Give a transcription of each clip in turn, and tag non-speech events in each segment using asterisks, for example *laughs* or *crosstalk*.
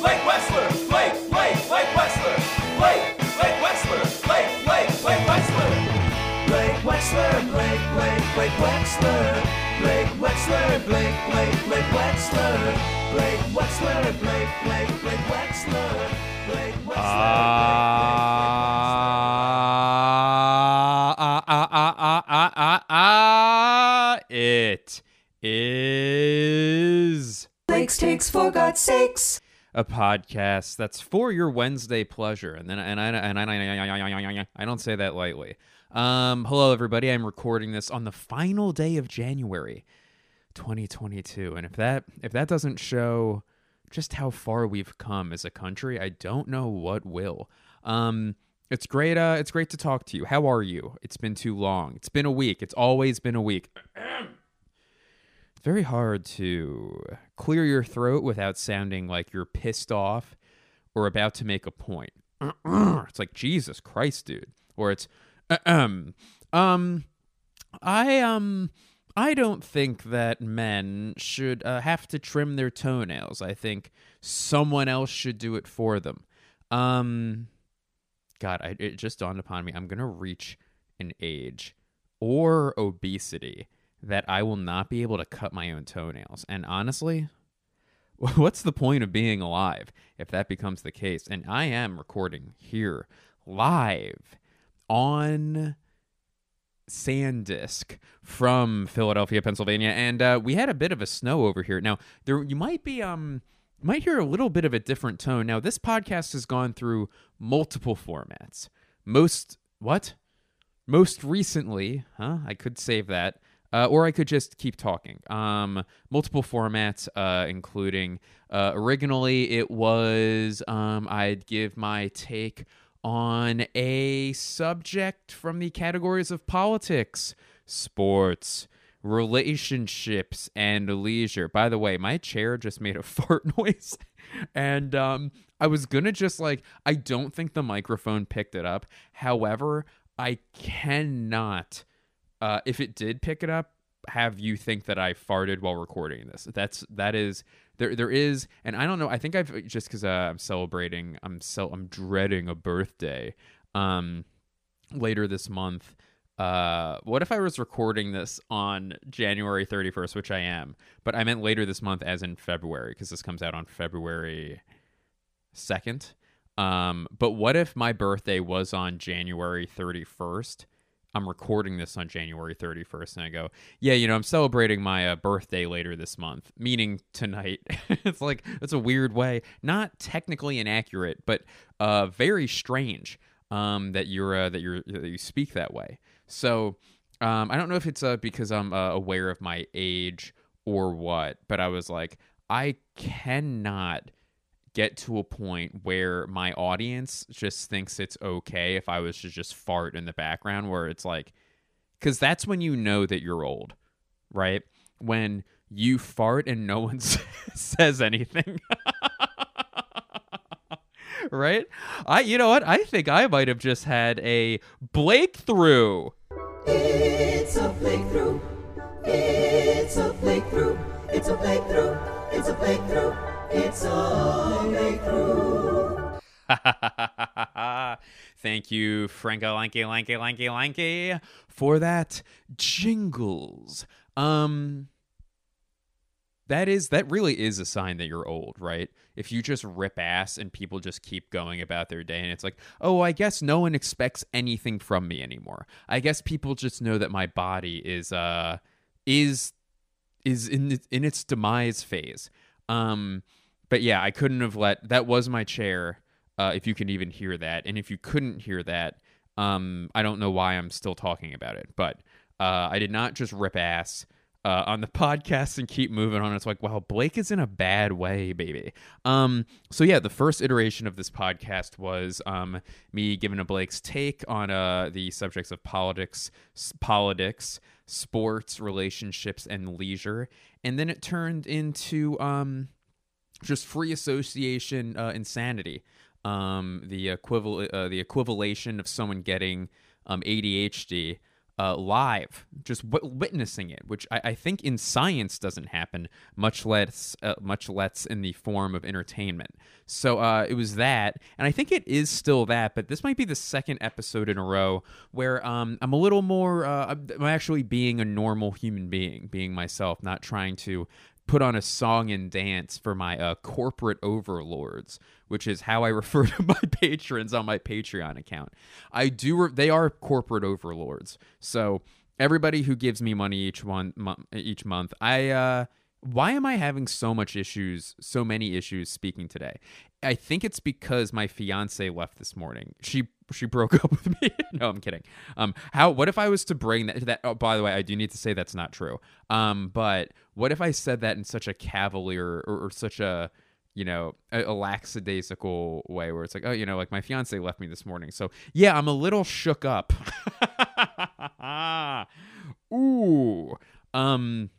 Blake Wexler, Blake, Blake, Blake Wexler, Blake, Blake Wexler, Blake, Blake, Blake Wexler, Blake Wexler, Blake, Blake, Blake Wexler, Blake Wexler, Blake, Blake, Blake Wexler, Blake Wexler, Blake, Blake, Blake Wexler, Wexler. Ah, ah, ah, ah, ah, ah, ah, ah. It is Blake's takes for God's sakes. A podcast that's for your Wednesday pleasure, and then and I and I, and I, I don't say that lightly. Um, hello everybody. I'm recording this on the final day of January, 2022, and if that if that doesn't show just how far we've come as a country, I don't know what will. Um, it's great. Uh, it's great to talk to you. How are you? It's been too long. It's been a week. It's always been a week. *clears throat* Very hard to clear your throat without sounding like you're pissed off or about to make a point. *clears throat* it's like Jesus Christ, dude. Or it's *clears throat* um um I um I don't think that men should uh, have to trim their toenails. I think someone else should do it for them. Um God, I, it just dawned upon me. I'm gonna reach an age or obesity that I will not be able to cut my own toenails. And honestly, *laughs* what's the point of being alive if that becomes the case? And I am recording here live on Sandisk from Philadelphia, Pennsylvania, and uh, we had a bit of a snow over here. Now, there you might be um might hear a little bit of a different tone. Now, this podcast has gone through multiple formats. Most what? Most recently, huh? I could save that. Uh, or I could just keep talking. Um, multiple formats, uh, including uh, originally it was um, I'd give my take on a subject from the categories of politics, sports, relationships, and leisure. By the way, my chair just made a *laughs* fart noise, and um, I was gonna just like I don't think the microphone picked it up. However, I cannot uh, if it did pick it up, have you think that I farted while recording this. That's that is there there is, and I don't know. I think I've just because uh, I'm celebrating. I'm so I'm dreading a birthday. Um, later this month. Uh, what if I was recording this on January 31st, which I am, but I meant later this month, as in February, because this comes out on February 2nd. Um, but what if my birthday was on January 31st? I'm recording this on January 31st, and I go, yeah, you know, I'm celebrating my uh, birthday later this month, meaning tonight. *laughs* it's like it's a weird way, not technically inaccurate, but uh, very strange um, that you're uh, that you're that you speak that way. So um, I don't know if it's uh, because I'm uh, aware of my age or what, but I was like, I cannot get to a point where my audience just thinks it's okay if I was to just fart in the background, where it's like, because that's when you know that you're old, right? When you fart and no *laughs* one says anything. *laughs* right? I you know what? I think I might have just had a breakthrough. It's a breakthrough. It's a breakthrough. It's a breakthrough. It's a breakthrough. It's all a breakthrough. Thank you, Franco Lanky Lanky Lanky Lanky, for that jingles. Um that is that really is a sign that you're old, right? If you just rip ass and people just keep going about their day and it's like, "Oh, I guess no one expects anything from me anymore. I guess people just know that my body is uh is is in in its demise phase." Um but yeah, I couldn't have let that was my chair. Uh, if you can even hear that, and if you couldn't hear that, um, I don't know why I'm still talking about it. But uh, I did not just rip ass uh, on the *laughs* podcast and keep moving on. It's like, wow, Blake is in a bad way, baby. Um, so yeah, the first iteration of this podcast was um, me giving a Blake's take on uh, the subjects of politics, s- politics, sports, relationships, and leisure, and then it turned into um, just free association uh, insanity. Um, the equivalent, uh, the equivalation of someone getting um, ADHD uh, live, just w- witnessing it, which I, I think in science doesn't happen, much less uh, much less in the form of entertainment. So uh, it was that, and I think it is still that. But this might be the second episode in a row where um, I'm a little more. Uh, I'm actually being a normal human being, being myself, not trying to put on a song and dance for my uh, corporate overlords, which is how I *laughs* refer to my patrons on my Patreon account. I do; re- they are corporate overlords. So everybody who gives me money each one mo- each month, I. Uh, why am I having so much issues, so many issues speaking today? I think it's because my fiance left this morning. She she broke *laughs* up with me. *laughs* no, I'm kidding. Um, how? What if I was to bring that? That. Oh, by the way, I do need to say that's not true. Um, but what if I said that in such a cavalier or, or such a you know a, a lackadaisical way where it's like, oh, you know, like my fiance left me this morning. So yeah, I'm a little shook up. *laughs* Ooh. Um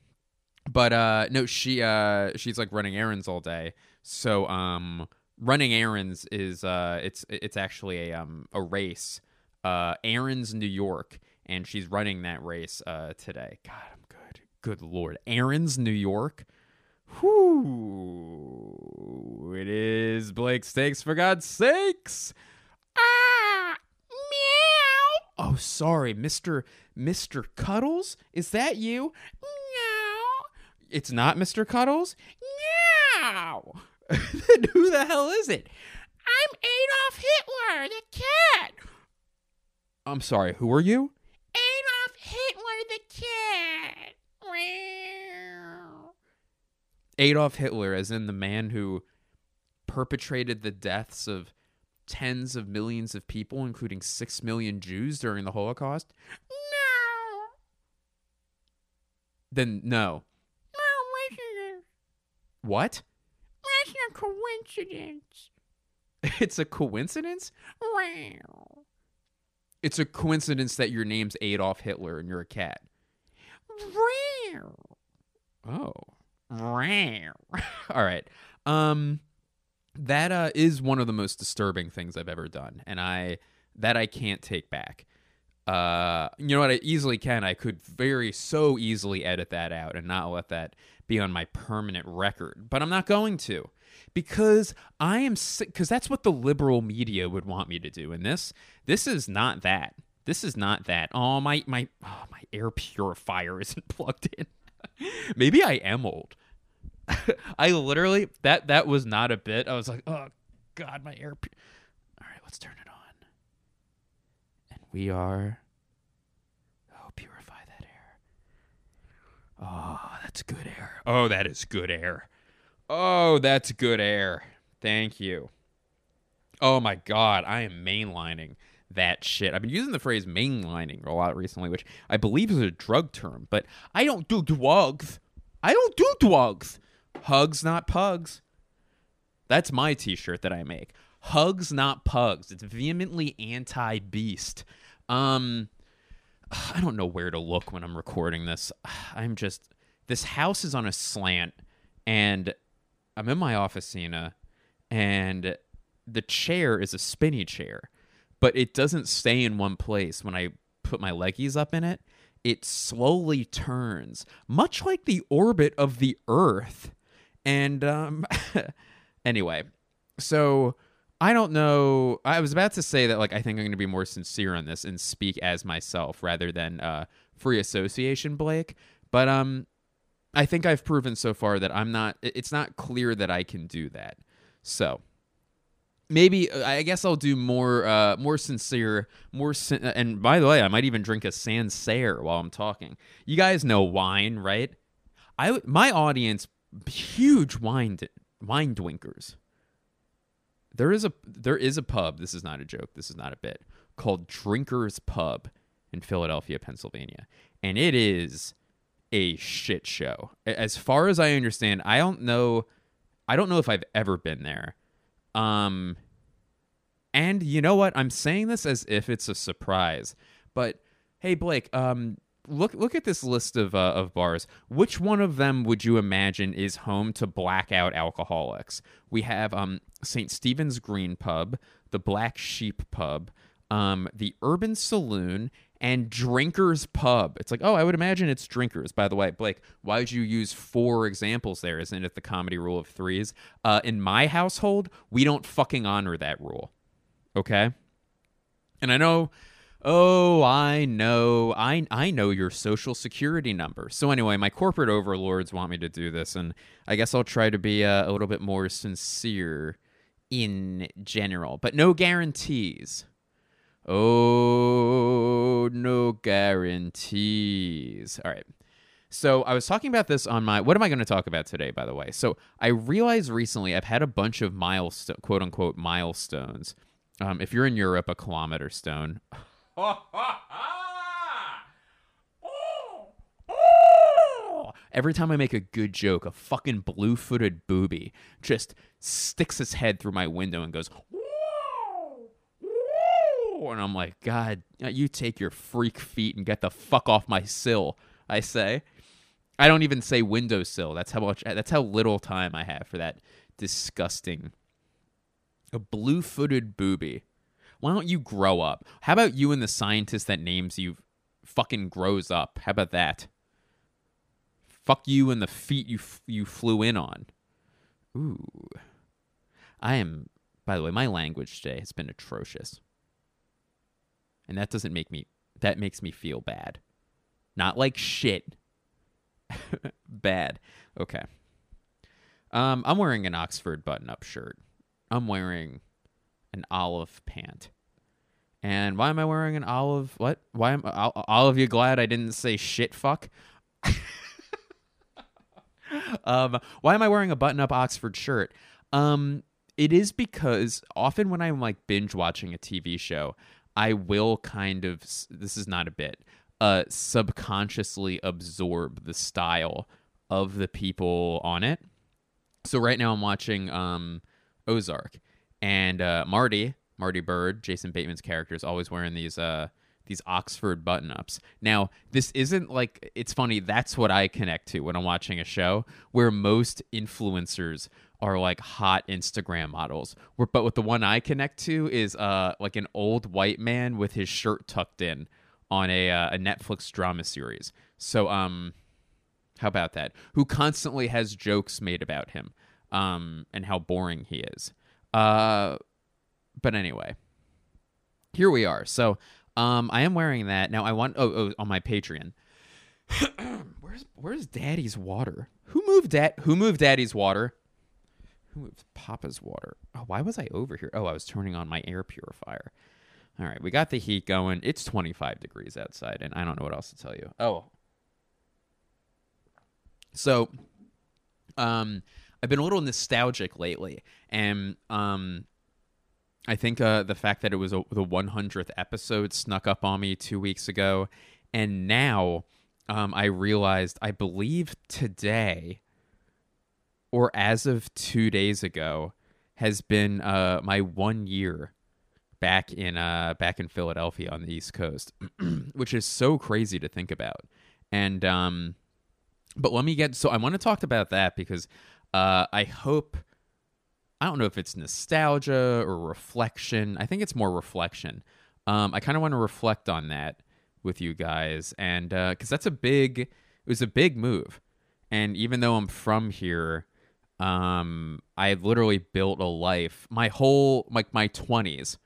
but uh no she uh she's like running errands all day so um running errands is uh it's it's actually a um a race uh errands new york and she's running that race uh today god i'm good good lord errands new york Whoo! It is Blake's takes for God's sakes. Ah, meow. Oh, sorry, Mister Mister Cuddles. Is that you? Meow. It's not Mister Cuddles. Meow. *laughs* then who the hell is it? I'm Adolf Hitler, the cat. I'm sorry. Who are you? Adolf Hitler, the cat. Adolf Hitler, as in the man who perpetrated the deaths of tens of millions of people, including six million Jews during the Holocaust? No. Then no. No, What? That's a coincidence. *laughs* It's a coincidence? Wow. It's a coincidence that your name's Adolf Hitler and you're a cat. Wow. Oh. Wow. *laughs* All right. Um that uh is one of the most disturbing things I've ever done and I that I can't take back. Uh you know what I easily can. I could very so easily edit that out and not let that be on my permanent record, but I'm not going to because I am cuz that's what the liberal media would want me to do and this this is not that. This is not that. Oh my my oh, my air purifier *laughs* isn't plugged in. *laughs* Maybe I am old. *laughs* I literally that that was not a bit. I was like, oh god, my air. Pu-. All right, let's turn it we are. Oh, purify that air. Oh, that's good air. Oh, that is good air. Oh, that's good air. Thank you. Oh my god, I am mainlining that shit. I've been using the phrase mainlining a lot recently, which I believe is a drug term, but I don't do drugs. I don't do drugs. Hugs, not pugs. That's my t shirt that I make. Hugs, not pugs. It's vehemently anti beast. Um, *sighs* I don't know where to look when I'm recording this. *sighs* I'm just, this house is on a slant, and I'm in my officina, and the chair is a spinny chair, but it doesn't stay in one place when I put my leggies up in it. It slowly turns, much like the orbit of the Earth. And um, *laughs* anyway, so I don't know. I was about to say that like I think I'm going to be more sincere on this and speak as myself rather than uh, free association Blake. But um, I think I've proven so far that I'm not. It's not clear that I can do that. So maybe uh, I guess I'll do more uh more sincere, more sin- and by the way, I might even drink a Sancerre while I'm talking. You guys know wine, right? I my audience huge wine wine drinkers. There is a there is a pub, this is not a joke, this is not a bit, called Drinkers Pub in Philadelphia, Pennsylvania. And it is a shit show. As far as I understand, I don't know I don't know if I've ever been there. Um and you know what? I'm saying this as if it's a surprise. But hey Blake, um look look at this list of uh, of bars. Which one of them would you imagine is home to blackout alcoholics? We have um St. Stephen's Green Pub, the Black Sheep Pub, um the Urban Saloon, and Drinkers Pub. It's like, oh, I would imagine it's Drinkers. By the way, Blake, why would you use four examples there? Isn't it the comedy rule of threes? Uh, in my household, we don't fucking honor that rule. Okay? And I know, oh, I know, I I know your social security number. So anyway, my corporate overlords want me to do this, and I guess I'll try to be uh, a little bit more sincere in general, but no guarantees. Oh, no guarantees. All right. So I was talking about this on my. What am I going to talk about today, by the way? So I realized recently I've had a bunch of milestone, quote unquote, milestones. Um, if you're in Europe, a kilometer stone. *laughs* *laughs* Every time I make a good joke, a fucking blue footed booby just sticks his head through my window and goes, "Whoa!" and I'm like, God, you take your freak feet and get the fuck off my sill. I say, I don't even say windowsill. That's how much. That's how little time I have for that disgusting, a blue-footed booby. Why don't you grow up? How about you and the scientist that names you fucking grows up? How about that? Fuck you and the feet you f- you flew in on. Ooh, I am. By the way, my language today has been atrocious and that doesn't make me that makes me feel bad not like shit *laughs* bad okay um i'm wearing an oxford button up shirt i'm wearing an olive pant. And why am i wearing an olive what? Why am all, of you glad i didn't say shit fuck? *laughs* Um why am i wearing a button up oxford shirt? Um it is because often when i'm like binge watching a tv show I will kind of this is not a bit uh subconsciously absorb the style of the people on it. So right now I'm watching um Ozark and uh Marty, Marty Byrde, Jason Bateman's character is always wearing these uh these Oxford button ups. Now, this isn't like it's funny, that's what I connect to when I'm watching a show where most influencers are like hot Instagram models. Where, But what the one I connect to is uh like an old white man with his shirt tucked in on a uh, a Netflix drama series. So um how about that? Who constantly has jokes made about him um and how boring he is. Uh but anyway, here we are. So um I am wearing that. Now I want oh, oh on my Patreon. *clears throat* where's where's Daddy's water? Who moved that? Who moved Daddy's water? Who moved Papa's water? Oh, why was I over here? Oh, I was turning on my air purifier. All right, we got the heat going. It's 25 degrees outside, and I don't know what else to tell you. Oh. So, um, I've been a little nostalgic lately, and um, I think uh, the fact that it was a, the 100th episode snuck up on me two weeks ago, and now um, I realized I believe today or as of two days ago, has been uh, my one year back in uh, back in Philadelphia on the East Coast, *clears throat* which is so crazy to think about. And um, but let me get so I want to talk about that because uh, I hope I don't know if it's nostalgia or reflection. I think it's more reflection. Um, I kind of want to reflect on that with you guys, and because uh, that's a big, it was a big move. And even though I'm from here, um, I literally built a life. My whole like my twenties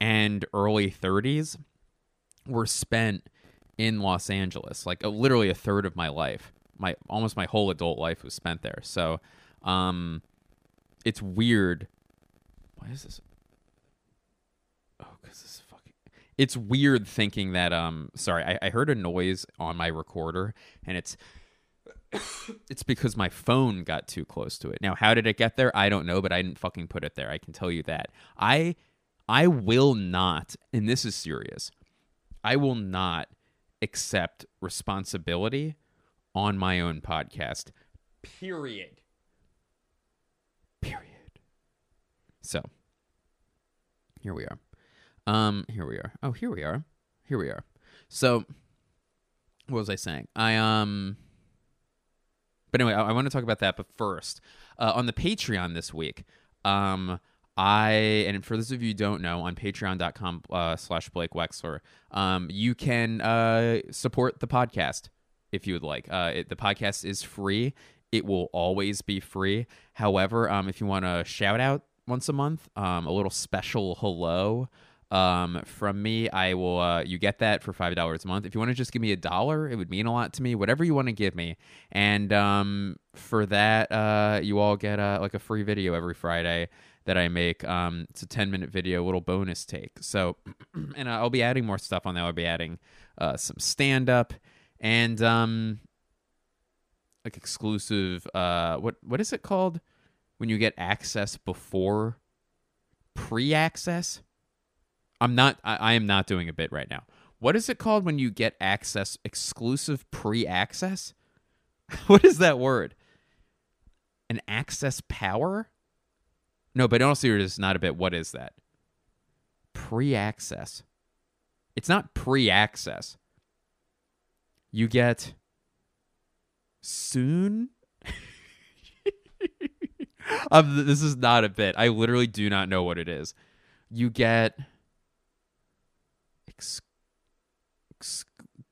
and early thirties were spent in Los Angeles. Like uh, literally a third of my life, my almost my whole adult life was spent there. So, um, it's weird. Why is this? Oh, because this is fucking. It's weird thinking that. Um, sorry, I, I heard a noise on my recorder, and it's *coughs* it's because my phone got too close to it. Now, how did it get there? I don't know, but I didn't fucking put it there. I can tell you that. I I will not, and this is serious. I will not accept responsibility on my own podcast. Period. Period. So, here we are. Um, here we are. Oh, here we are. Here we are. So, what was I saying? I um but anyway, I, I want to talk about that. But first, uh, on the Patreon this week, um, I and for those of you who don't know, on patreon.com uh, slash Blake Wexler, um, you can uh, support the podcast if you would like. Uh, it, the podcast is free. It will always be free. However, um, if you want to shout out once a month, um, a little special hello um, from me, I will. Uh, you get that for five dollars a month. If you want to just give me a dollar, it would mean a lot to me. Whatever you want to give me, and um, for that, uh, you all get uh, like a free video every Friday that I make. Um, it's a ten minute video, little bonus take. So, *clears throat* and I'll be adding more stuff on that. I'll be adding uh, some stand up and um, like exclusive. Uh, what what is it called when you get access before pre access? I'm not. I, I am not doing a bit right now. What is it called when you get access exclusive pre access? *laughs* what is that word? An access power? No, but don't serious. Not a bit. What is that? Pre access. It's not pre access. You get soon. *laughs* um, this is not a bit. I literally do not know what it is. You get ex- ex-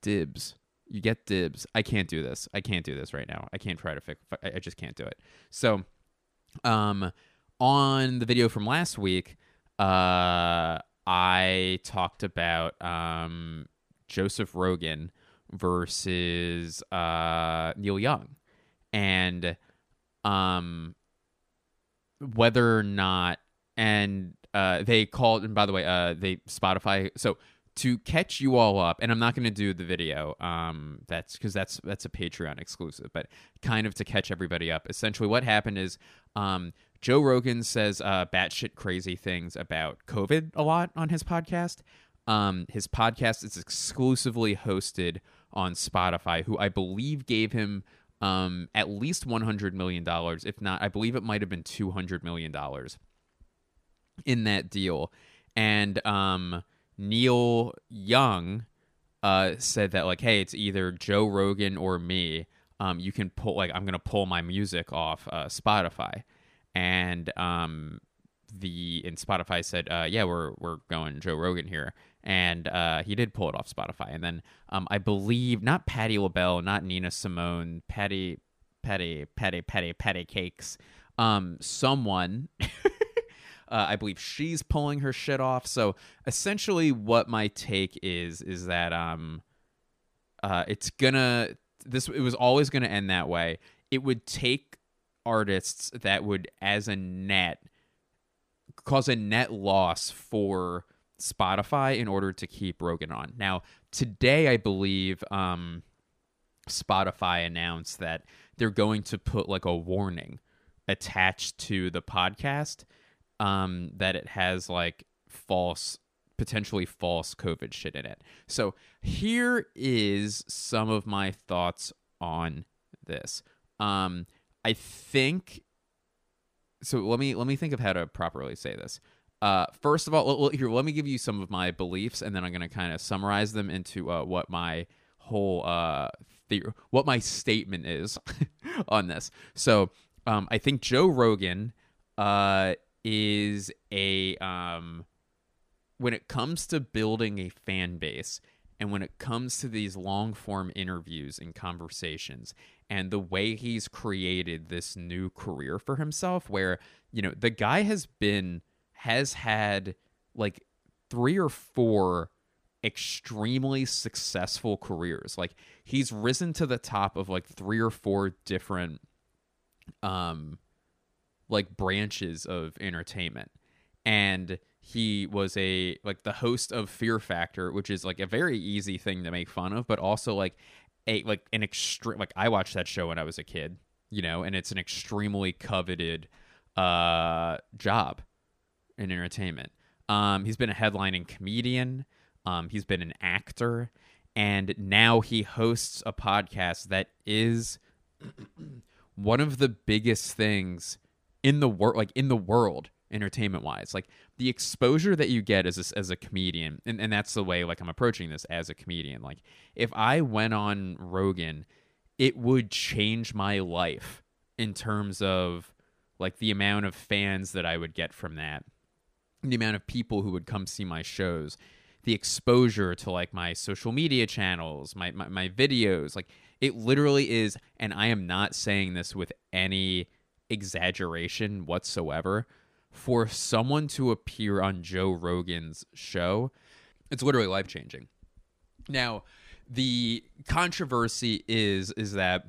dibs. You get dibs. I can't do this. I can't do this right now. I can't try to fix. I I just can't do it. So, um, on the video from last week, uh, I talked about um Joseph Rogan versus uh Neil Young, and um whether or not and uh they called and by the way uh they Spotify so to catch you all up and i'm not going to do the video um that's because that's that's a patreon exclusive but kind of to catch everybody up. Essentially what happened is um joe rogan says uh batshit crazy things about covid a lot on his podcast. Um his podcast is exclusively hosted on spotify who i believe gave him um at least 100 million dollars if not i believe it might have been 200 million dollars in that deal. And um Neil Young uh, said that like, hey, it's either Joe Rogan or me. Um, you can pull like I'm gonna pull my music off uh, Spotify, and um, the and Spotify said, uh, yeah, we're we're going Joe Rogan here, and uh, he did pull it off Spotify, and then um, I believe not Patti LaBelle, not Nina Simone, Patty, Patty, Patty, Patty, Patty Cakes, um, someone. *laughs* Uh, I believe she's pulling her shit off. So essentially, what my take is is that um, uh, it's gonna this it was always gonna end that way. It would take artists that would, as a net, cause a net loss for Spotify in order to keep Rogan on. Now, today, I believe um, Spotify announced that they're going to put like a warning attached to the podcast um, that it has like false, potentially false COVID shit in it. So here is some of my thoughts on this. Um, I think. So let me let me think of how to properly say this. Uh, first of all, l- l- here let me give you some of my beliefs, and then I'm going to kind of summarize them into uh, what my whole uh, what my statement is *laughs* on this. So um, I think Joe Rogan uh, is a um when it comes to building a fan base and when it comes to these long form interviews and conversations and the way he's created this new career for himself where you know the guy has been has had like three or four extremely successful careers. Like he's risen to the top of like three or four different um like branches of entertainment. And he was a like the host of fear factor which is like a very easy thing to make fun of but also like a like an extreme like i watched that show when i was a kid you know and it's an extremely coveted uh job in entertainment. Um he's been a headlining comedian. Um he's been an actor. And now he hosts a podcast that is *clears throat* one of the biggest things in the world like in the world entertainment wise like the exposure that you get as a, as a comedian and, and that's the way like i'm approaching this as a comedian. Like if i went on rogan it would change my life in terms of like the amount of fans that i would get from that the amount of people who would come see my shows, the exposure to like my social media channels, my, my, my videos, like it literally is, and I am not saying this with any exaggeration whatsoever. For someone to appear on Joe Rogan's show, it's literally life changing. Now, the controversy is is that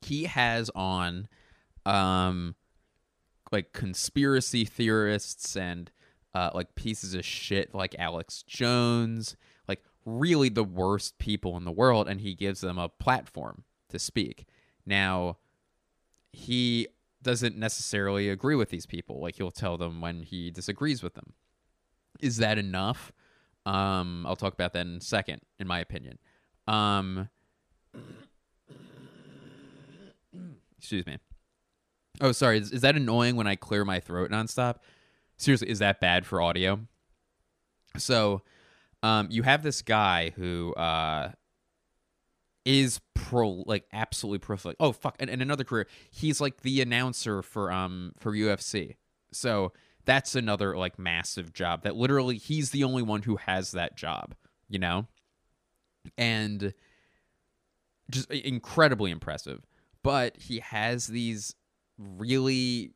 he has on um like conspiracy theorists and uh, like pieces of shit like Alex Jones, like really the worst people in the world, and he gives them a platform to speak. Now, he doesn't necessarily agree with these people. Like he'll tell them when he disagrees with them. Is that enough? Um, I'll talk about that in a second, in my opinion. Um, *coughs* excuse me. Oh, sorry. Is, is that annoying when I clear my throat nonstop? Seriously, is that bad for audio? So, um, you have this guy who uh, is pro, like absolutely prolific. Oh fuck! And, and another career, he's like the announcer for um for UFC. So that's another like massive job. That literally he's the only one who has that job. You know, and just incredibly impressive. But he has these really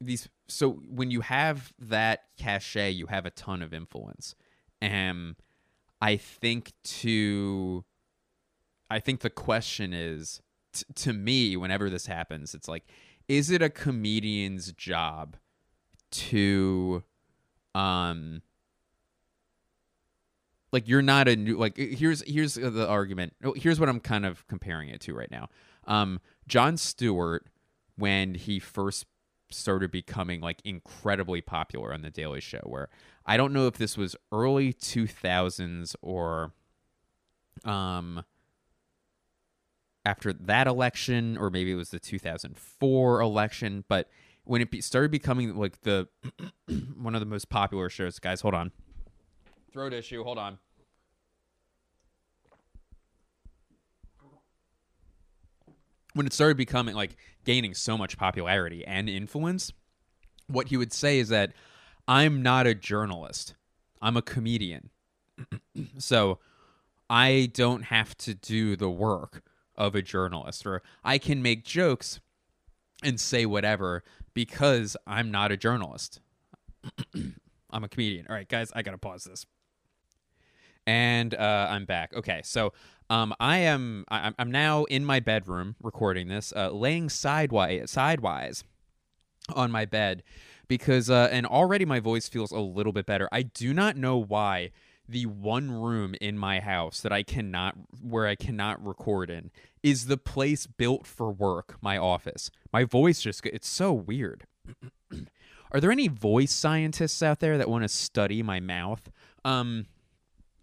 these so when you have that cachet, you have a ton of influence. And I think to I think the question is t- to me whenever this happens, it's like is it a comedian's job to um like you're not a new like here's here's the argument here's what i'm kind of comparing it to right now um jon stewart when he first started becoming like incredibly popular on the daily show where i don't know if this was early 2000s or um after that election or maybe it was the 2004 election but when it be- started becoming like the *clears throat* one of the most popular shows guys hold on. Throat issue hold on when it started becoming like gaining so much popularity and influence, what he would say is that I'm not a journalist. I'm a comedian. *clears throat* so I don't have to do the work of a journalist or I can make jokes and say whatever because I'm not a journalist. *clears throat* I'm a comedian. All right, guys, I got to pause this. And uh, I'm back. Okay, so um, I am I, I'm now in my bedroom recording this, uh, laying sidewise sidewise on my bed because uh, and already my voice feels a little bit better. I do not know why the one room in my house that I cannot where I cannot record in is the place built for work, my office. My voice just it's so weird. *clears throat* Are there any voice scientists out there that want to study my mouth? Um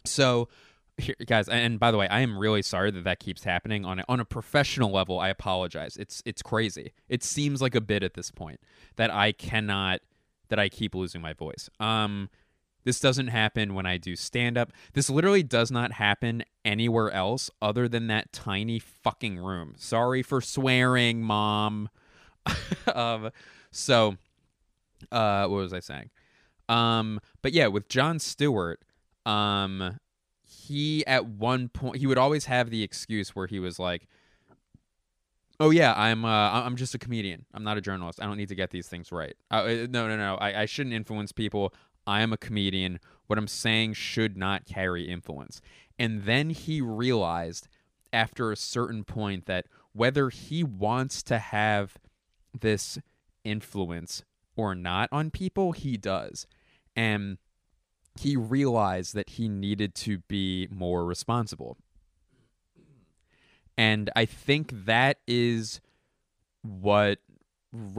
so here, guys, and by the way, I am really sorry that that keeps happening on a, on a professional level. I apologize. It's it's crazy. It seems like a bit at this point that I cannot that I keep losing my voice. Um, this doesn't happen when I do stand up. This literally does not happen anywhere else other than that tiny fucking room. Sorry for swearing, mom. *laughs* um, so, uh, what was I saying? Um, but yeah, with Jon Stewart, um, he at one point he would always have the excuse where he was like oh yeah i'm uh i'm just a comedian. I'm not a journalist. I don't need to get these things right. Uh, no no no. I, I shouldn't influence people. I am a comedian. What i'm saying should not carry influence. And then he realized after a certain point that whether he wants to have this influence or not on people he does. And he realized that he needed to be more responsible. And I think that is what,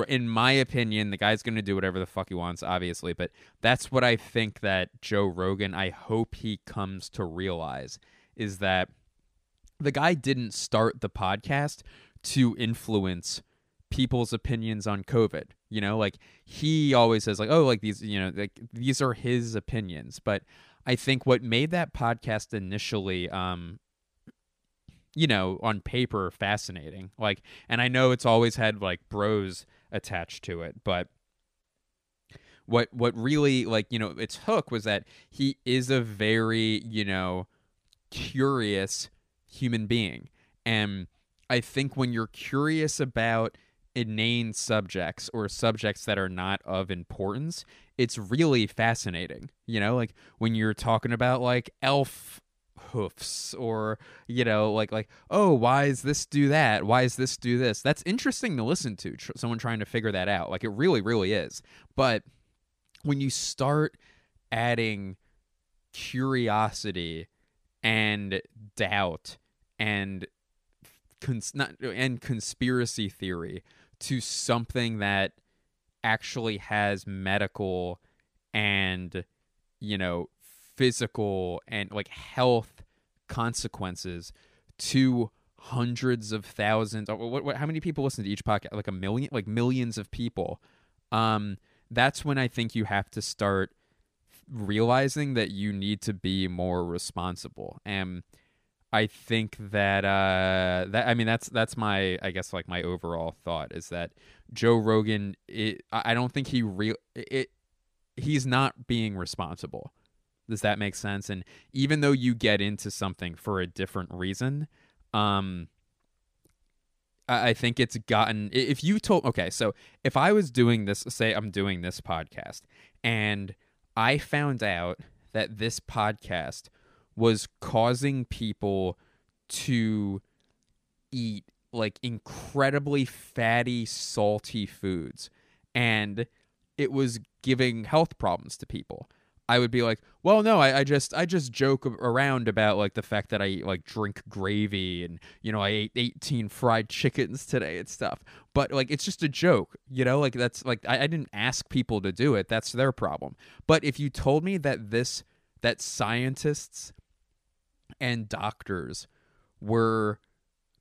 in my opinion, the guy's going to do whatever the fuck he wants, obviously, but that's what I think that Joe Rogan, I hope he comes to realize is that the guy didn't start the podcast to influence people's opinions on COVID. You know, like he always says, like, oh, like these, you know, like these are his opinions. But I think what made that podcast initially, um, you know, on paper fascinating, like, and I know it's always had like bros attached to it, but what what really like you know its hook was that he is a very you know curious human being and i think when you're curious about inane subjects or subjects that are not of importance it's really fascinating you know like when you're talking about like elf hoofs or you know like like oh why is this do that? Why is this do this? That's interesting to listen to tr- someone trying to figure that out. Like it really really is. But when you start adding curiosity and doubt and cons- not, and conspiracy theory to something that actually has medical and you know physical and like health consequences to hundreds of thousands what, what, how many people listen to each podcast? Like a million like millions of people. Um that's when i think you have to start realizing that you need to be more responsible. And i think that uh that i mean that's that's my i guess like my overall thought is that joe rogan it, i don't think he real it he's not being responsible does that make sense and even though you get into something for a different reason um I I think it's gotten. If you told, okay, so if I was doing this, say I'm doing this podcast, and I found out that this podcast was causing people to eat like incredibly fatty, salty foods, and it was giving health problems to people. I would be like, well, no, I, I just I just joke around about like the fact that I like drink gravy and you know I ate 18 fried chickens today and stuff. But like it's just a joke, you know, like that's like I, I didn't ask people to do it. That's their problem. But if you told me that this that scientists and doctors were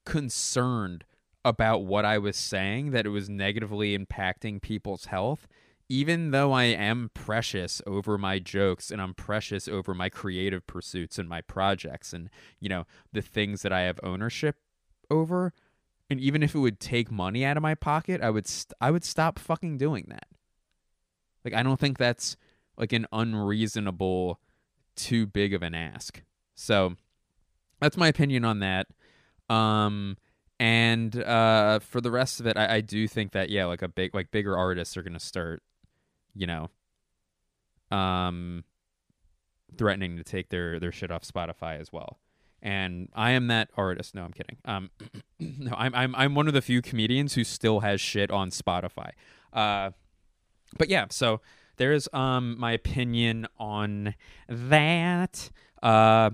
concerned about what I was saying, that it was negatively impacting people's health, even though I am precious over my jokes and I'm precious over my creative pursuits and my projects and, you know, the things that I have ownership over, and even if it would take money out of my pocket, I would st- I would stop fucking doing that. Like I don't think that's like an unreasonable too big of an ask. So that's my opinion on that. Um and uh for the rest of it I, I do think that yeah, like a big like bigger artists are gonna start, you know, um threatening to take their their shit off Spotify as well. And I am that artist. No, I'm kidding. Um *clears throat* no, I'm I'm I'm one of the few comedians who still has shit on Spotify. Uh but yeah, so there's um my opinion on that. Uh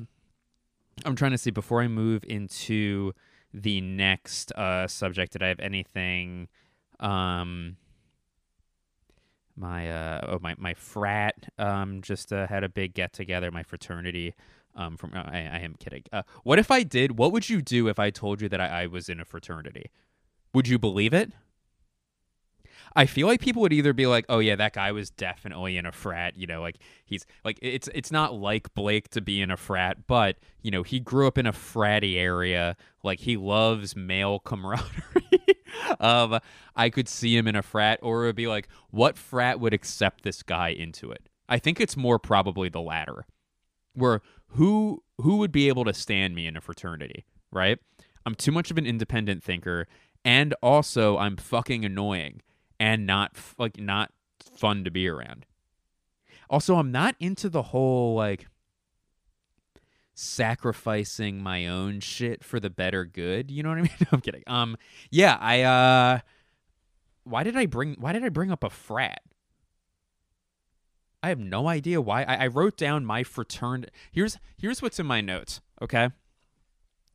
I'm trying to see before I move into the next uh subject did I have anything um my uh oh my my frat um just uh, had a big get together my fraternity um from I, I am kidding. Uh what if I did what would you do if I told you that I, I was in a fraternity? Would you believe it I feel like people would either be like, "Oh yeah, that guy was definitely in a frat," you know, like he's like it's it's not like Blake to be in a frat, but you know, he grew up in a fratty area, like he loves male *laughs* camaraderie. um, I could see him in a frat, or it would be like, what frat would accept this guy into it? I think it's more probably the latter, where who who would be able to stand me in a fraternity, right? I'm too much of an independent thinker, and also I'm fucking annoying and not like not fun to be around. Also, I'm not into the whole like sacrificing my own shit for the better good. You know what I *laughs* mean? I'm kidding. Um, yeah, I uh, why did I bring why did I bring up a frat? I have no idea why. I, I wrote down my fraternity. Here's here's what's in my notes. Okay,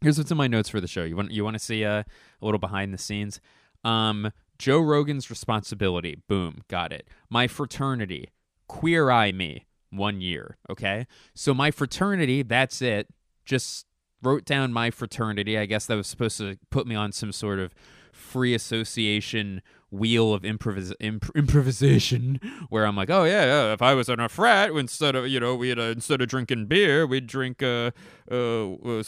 here's what's in my notes for the show. You want you want to see uh, a little behind the scenes. Um, Joe Rogan's responsibility. Boom, got it. My fraternity. Queer Eye Me. One year. Okay, so my fraternity. That's it. Just wrote down my fraternity. I guess that was supposed to put me on some sort of free association wheel of improvis- imp- improvisation where I'm like, oh yeah, yeah, if I was in a frat, instead of you know, we'd uh, instead of drinking beer, we'd drink uh, uh, uh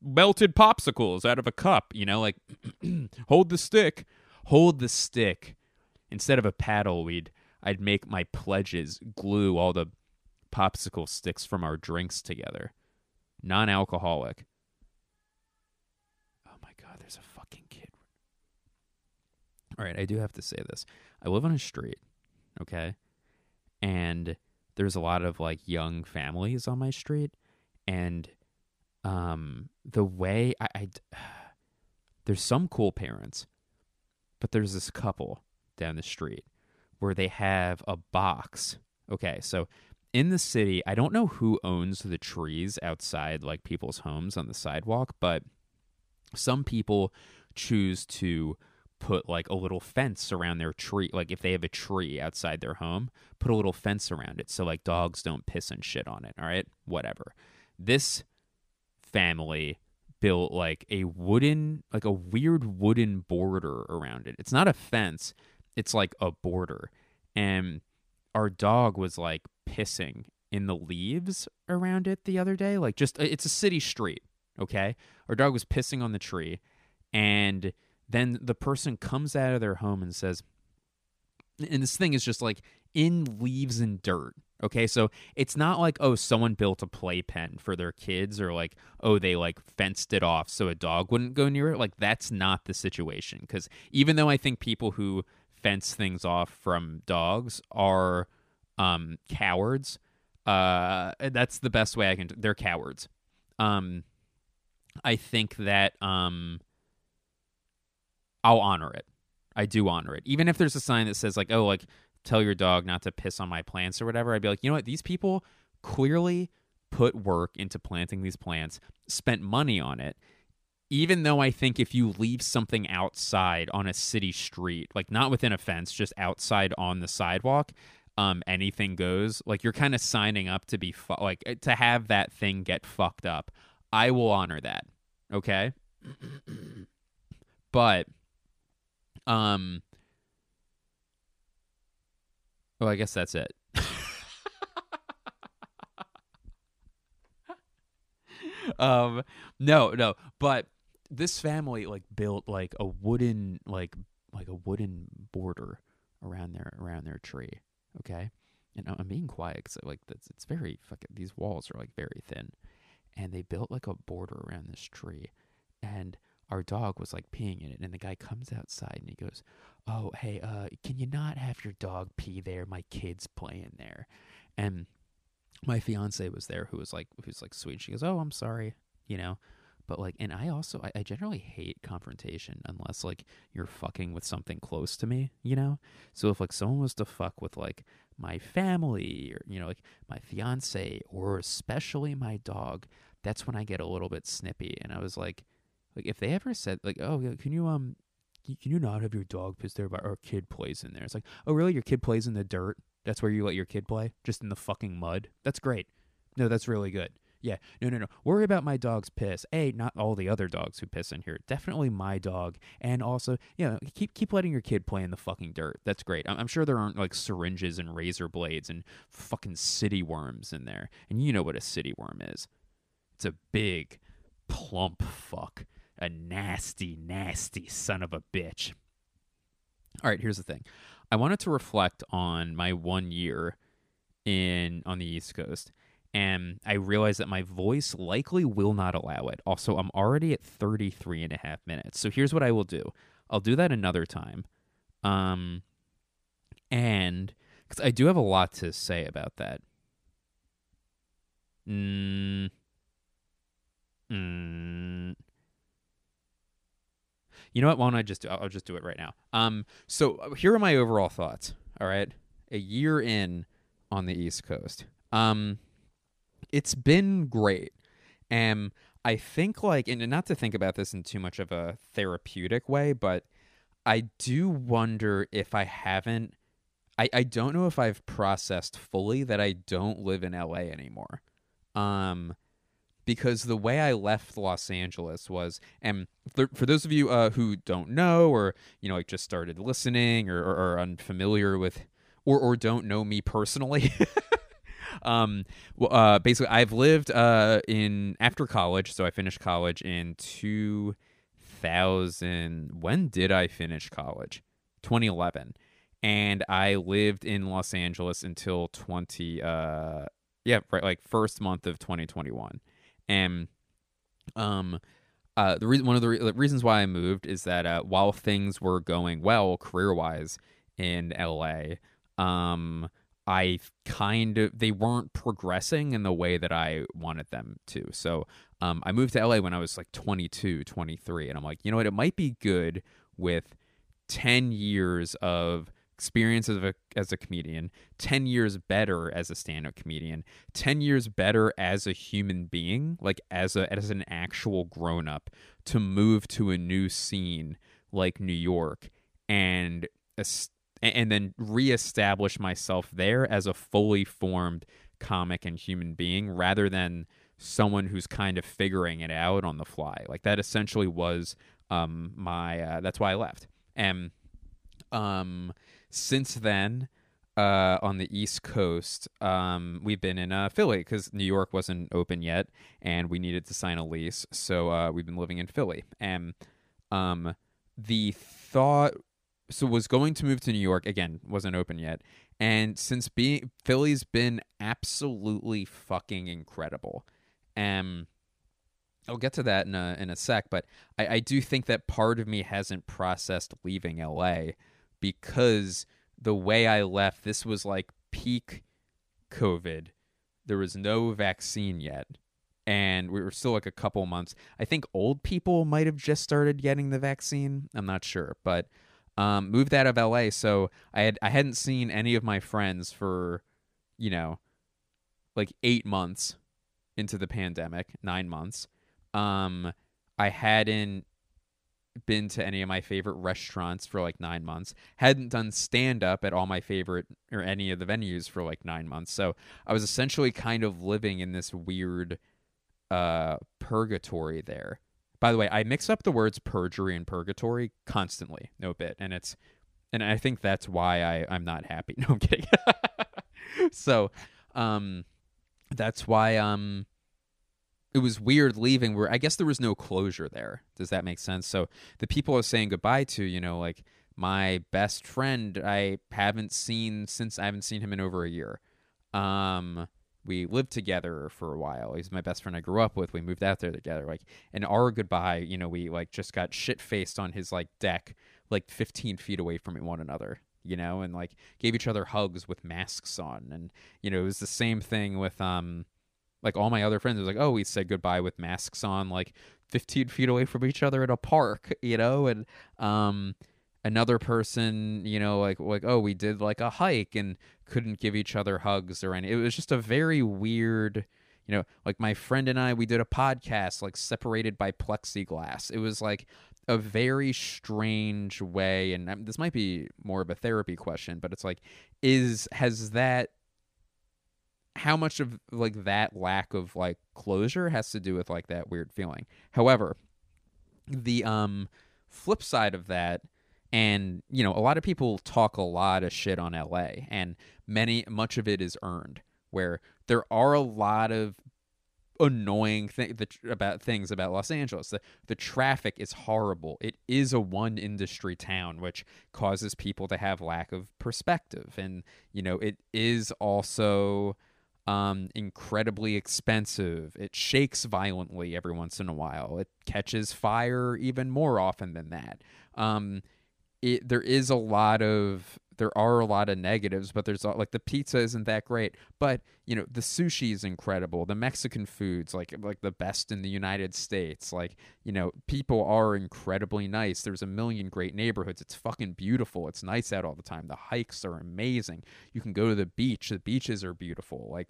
melted popsicles out of a cup. You know, like *clears throat* hold the stick, hold the stick. Instead of a paddle, we'd I'd make my pledges glue all the popsicle sticks from our drinks together. Non-alcoholic. Oh my god, there's a fucking kid. All right, I do have to say this. I live on a street, okay? And there's a lot of like young families on my street and um the way I, I *sighs* there's some cool parents but there's this couple down the street where they have a box. Okay so in the city i don't know who owns the trees outside like people's homes on the sidewalk but some people choose to put like a little fence around their tree like if they have a tree outside their home put a little fence around it so like dogs don't piss and shit on it all right? Whatever. This family built like a wooden like a weird wooden border around it. It's not a fence it's like a border. And our dog was like pissing in the leaves around it the other day like just it's a city street okay? Our dog was pissing on the tree and then the person comes out of their home and says and this thing is just like in leaves and dirt okay so it's not like oh someone built a playpen for their kids or like oh they like fenced it off so a dog wouldn't go near it like that's not the situation because even though i think people who fence things off from dogs are um cowards uh that's the best way i can they're cowards um i think that um I'll honor it. I do honor it. Even if there's a sign that says like, "Oh, like tell your dog not to piss on my plants or whatever." I'd be like, "You know what? These people clearly put work into planting these plants, spent money on it." Even though I think if you leave something outside on a city street, like not within a fence, just outside on the sidewalk, um, anything goes. Like you're kind of signing up to be fu- like eh, to have that thing get fucked up. I will honor that. Okay, *clears throat* but um. Well, I guess that's it. um, no, no, but this family like built like a wooden like like a wooden border around their around their tree. Okay, and I'm being quiet because like that's it's very fucking. These walls are like very thin, and they built like a border around this tree, and our dog was like peeing in it and the guy comes outside and he goes oh hey uh can you not have your dog pee there? My kid's playing there. And my fiance was there who was like who's like sweet she goes oh i'm sorry you know? But like and i also I, I generally hate confrontation unless like you're fucking with something close to me you know? So if like someone was to fuck with like my family or you know like my fiance or especially my dog that's when i get a little bit snippy and i was like like if they ever said like, "Oh, yeah, can you um, can you not have your dog piss there, but our kid plays in there?" It's like, "Oh, really? Your kid plays in the dirt? That's where you let your kid play, just in the fucking mud? That's great. No, that's really good. Yeah, no, no, no. Worry about my dog's piss. A, not all the other dogs who piss in here. Definitely my dog, and also, you know, keep keep letting your kid play in the fucking dirt. That's great. I'm, I'm sure there aren't like syringes and razor blades and fucking city worms in there, and you know what a city worm is. It's a big, plump fuck a nasty, nasty son of a bitch. All right, here's the thing. I wanted to reflect on my one year in on the East Coast, and I realized that my voice likely will not allow it. Also, I'm already at 33 and a half minutes. So here's what I will do. I'll do that another time. Um and cuz I do have a lot to say about that. Mm, mm, you know what? Why don't I just do? I'll just do it right now. Um, so uh, here are my overall thoughts. All right, a year in on the East Coast. Um, it's been great, and I think like, and not to think about this in too much of a therapeutic way, but I do wonder if I haven't. I, I don't know if I've processed fully that I don't live in LA anymore. Um, because the way I left Los Angeles was, and for, for those of you uh, who don't know, or you know, like just started listening, or, or, or unfamiliar with, or or don't know me personally. *laughs* um, well, uh, basically, I've lived uh in after college, so I finished college in two thousand. When did I finish college? 2011 and I lived in Los Angeles until 20 uh yeah, right like first month of 2021. And um uh the reason one of the, re- the reasons why I moved is that uh while things were going well career-wise in LA, um I kind of they weren't progressing in the way that I wanted them to. So um, I moved to LA when I was like 22, 23, and I'm like, you know what? It might be good with 10 years of experience as a, as a comedian, 10 years better as a stand-up comedian, 10 years better as a human being, like as a as an actual grown-up to move to a new scene like New York and and then reestablish myself there as a fully formed comic and human being rather than someone who's kind of figuring it out on the fly. Like that essentially was um my uh, that's why I left. And um since then uh on the East Coast um we've been in uh Philly cuz New York wasn't open yet and we needed to sign a lease. So uh we've been living in Philly. And um the thought so was going to move to New York again wasn't open yet and since being Philly's been absolutely fucking incredible um I'll get to that in a in a sec but I, I do think that part of me hasn't processed leaving LA because the way I left this was like peak COVID. There was no vaccine yet and we were still like a couple months. I think old people might have just started getting the vaccine. I'm not sure but um, moved out of LA, so I had I hadn't seen any of my friends for, you know, like eight months into the pandemic, nine months. Um, I hadn't been to any of my favorite restaurants for like nine months. Hadn't done stand up at all my favorite or any of the venues for like nine months. So I was essentially kind of living in this weird uh purgatory there. By the way, I mix up the words perjury and purgatory constantly, no bit, and it's and I think that's why I I'm not happy. *laughs* No, I'm kidding. *laughs* so, um, that's why um, it was weird leaving. Where I guess there was no closure there. Does that make sense? So the people I was saying goodbye to, you know, like my best friend, I haven't seen since I haven't seen him in over a year. Um, we lived together for a while. He's my best friend I grew up with. We moved out there together. Like, and our goodbye, you know, we like just got shit faced on his like deck, like 15 feet away from one another, you know, and like gave each other hugs with masks on. And, you know, it was the same thing with, um, like all my other friends. It was like, oh, we said goodbye with masks on, like 15 feet away from each other at a park, *laughs* you know, and, um, another person, you know, like like oh, we did like a hike and couldn't give each other hugs or any. It was just a very weird, you know, like my friend and I we did a podcast like separated by plexiglass. It was like a very strange way and um, this might be more of a therapy question, but it's like is has that how much of like that lack of like closure has to do with like that weird feeling. However, the um flip side of that and you know a lot of people talk a lot of shit on LA and many much of it is earned where there are a lot of annoying thing the, about things about Los Angeles the the traffic is horrible it is a one industry town which causes people to have lack of perspective and you know it is also um, incredibly expensive. It shakes violently every once in a while. It catches fire even more often than that. Um, it there is a lot of there are a lot of negatives, but there's like the pizza isn't that great, but you know the sushi is incredible. The Mexican foods like like the best in the United States. Like you know people are incredibly nice. There's a million great neighborhoods. It's fucking beautiful. It's nice out all the time. The hikes are amazing. You can go to the beach. The beaches are beautiful. Like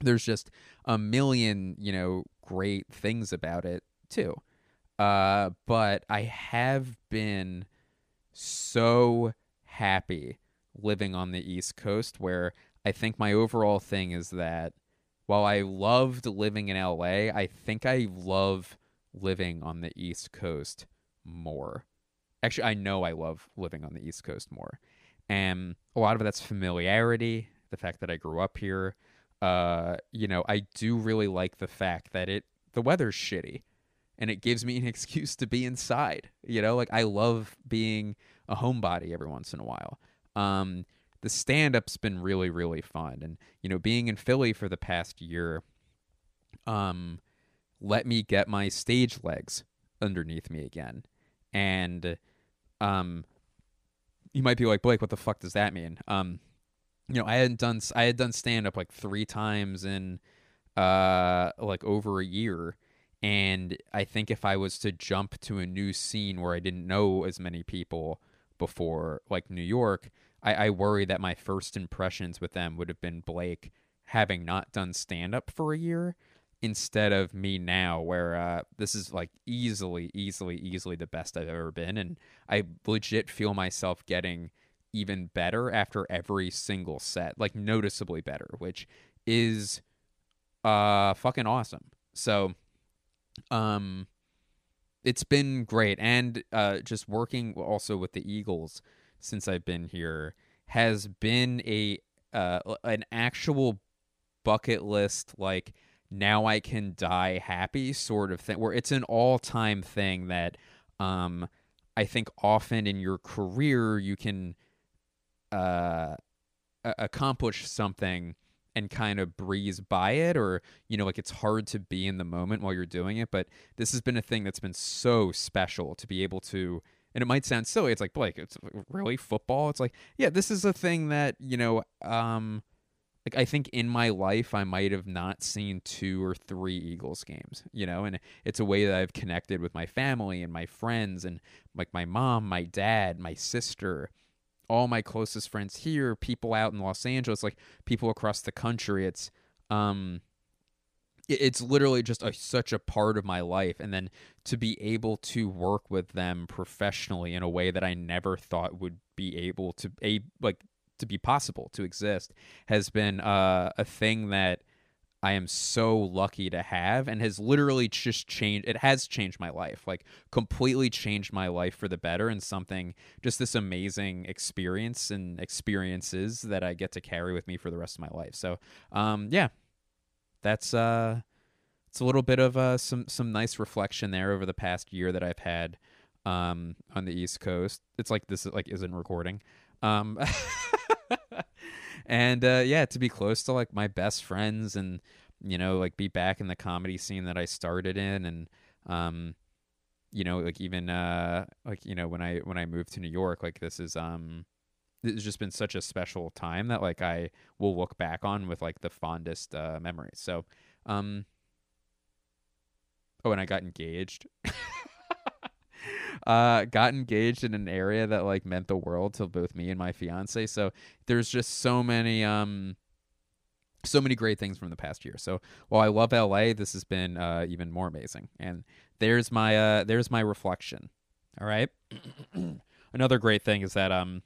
there's just a million you know great things about it too. Uh, but I have been so happy living on the East Coast where I think my overall thing is that while I loved living in LA, I think I love living on the East Coast more. Actually, I know I love living on the East Coast more. And a lot of that's familiarity, the fact that I grew up here. Uh, you know, I do really like the fact that it the weather's shitty and it gives me an *laughs* excuse to be inside. You know, like I love being a homebody every once in a while. um, the stand up's been really, really fun. And, you know, being in Philly for the past year, um, let me get my stage legs underneath me again. And, um, you might be like, Blake, what the fuck does that mean? Um, you know, I hadn't done, I had done stand up like three times in, uh, like over a year. And I think if I was to jump to a new scene where I didn't know as many people before, like New York, I, I worry that my first impressions with them would have been Blake having not done stand up for a year instead of me now where uh, this is like easily easily easily the best i've ever been and i legit feel myself getting even better after every single set like noticeably better which is uh fucking awesome. So um it's been great. And uh just working also with the eagles since i've been here has been a uh an actual bucket list like now I can die happy sort of thing where it's an all-time thing that um I think often in your career you can uh accomplish something and kind of breeze by it or you know like it's hard to be in the moment while you're doing it but this has been a thing that's been so special to be able to and it might sound silly it's like blake it's really football? It's like yeah this is a thing that you know um like I think in my life I might have not seen two or three Eagles games, you know, and it's a way that I've connected with my family and my friends and like my mom, my dad, my sister, all my closest friends here, people out in Los Angeles, like people across the country. It's um it's literally just a, such a part of my life and then to be able to work with them professionally in a way that I never thought would be able to a like to be possible to exist has been uh, a thing that I am so lucky to have and has literally just changed it has changed my life like completely changed my life for the better and something just this amazing experience and experiences that I get to carry with me for the rest of my life. So um yeah. That's uh it's a little bit of uh some some nice reflection there over the past year that I've had um on the East Coast. It's like this like isn't recording. Um *laughs* and uh yeah to be close to like my best friends and you know like be back in the comedy scene that I started in and um you know like even uh like you know when I when I moved to New York like this is um has just been such a special time that like I will look back on with like the fondest uh memories. So um oh and I got engaged *laughs* *laughs* uh got engaged in an area that like meant the world to both me and my fiance. So there's just so many um so many great things from the past year. So while i love la this has been uh even more amazing. And there's my uh there's my reflection. All right? *clears throat* Another great thing is that um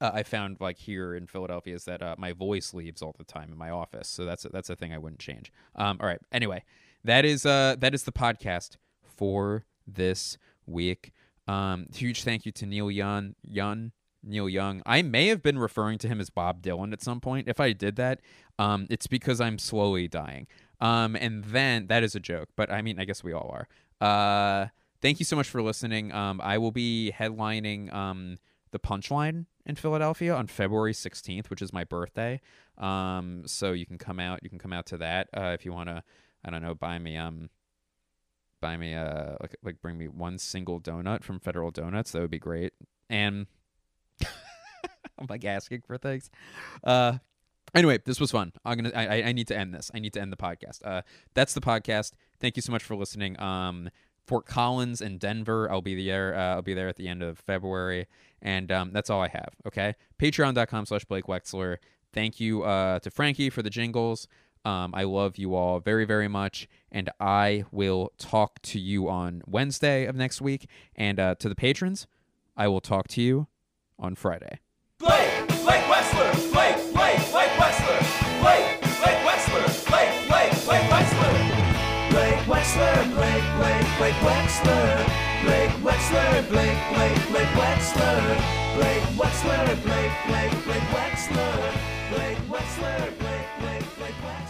uh, I found like here in Philadelphia is that uh, my voice leaves all the time in my office, so that's a, that's a thing I wouldn't change. Um, all right. Anyway, that is uh that is the podcast for this week. Um, huge thank you to Neil Young, Young, Neil Young. I may have been referring to him as Bob Dylan at some point. If I did that, um, it's because I'm slowly dying. Um, and then that is a joke, but I mean, I guess we all are. Uh, thank you so much for listening. Um, I will be headlining um the Punchline in Philadelphia on February 16th, which is my birthday. Um, so you can come out. You can come out to that uh, if you want to. I don't know, buy me um buy me a like like bring me one single donut from Federal Donuts. That would be great. And *laughs* I'm like asking for things. Uh anyway, this was fun. I'm gonna I, I- need to end this. I need to end the podcast. Uh that's the podcast. Thank you so much for listening. Um Fort Collins and Denver. I'll be there. Uh, I'll be there at the end of February, and um, that's all I have. Okay, Patreon.com/slash Blake Wexler. Thank you uh, to Frankie for the jingles. Um, I love you all very, very much, and I will talk to you on Wednesday of next week. And uh, to the patrons, I will talk to you on Friday. Blake, Blake Blake, Blake, Blake Blake, Blake Blake, Blake, Blake Blake Blake, Blake, Blake Blake Blake, Blake, Blake Blake Blake, Blake, Blake Blake Blake, Blake, Blake.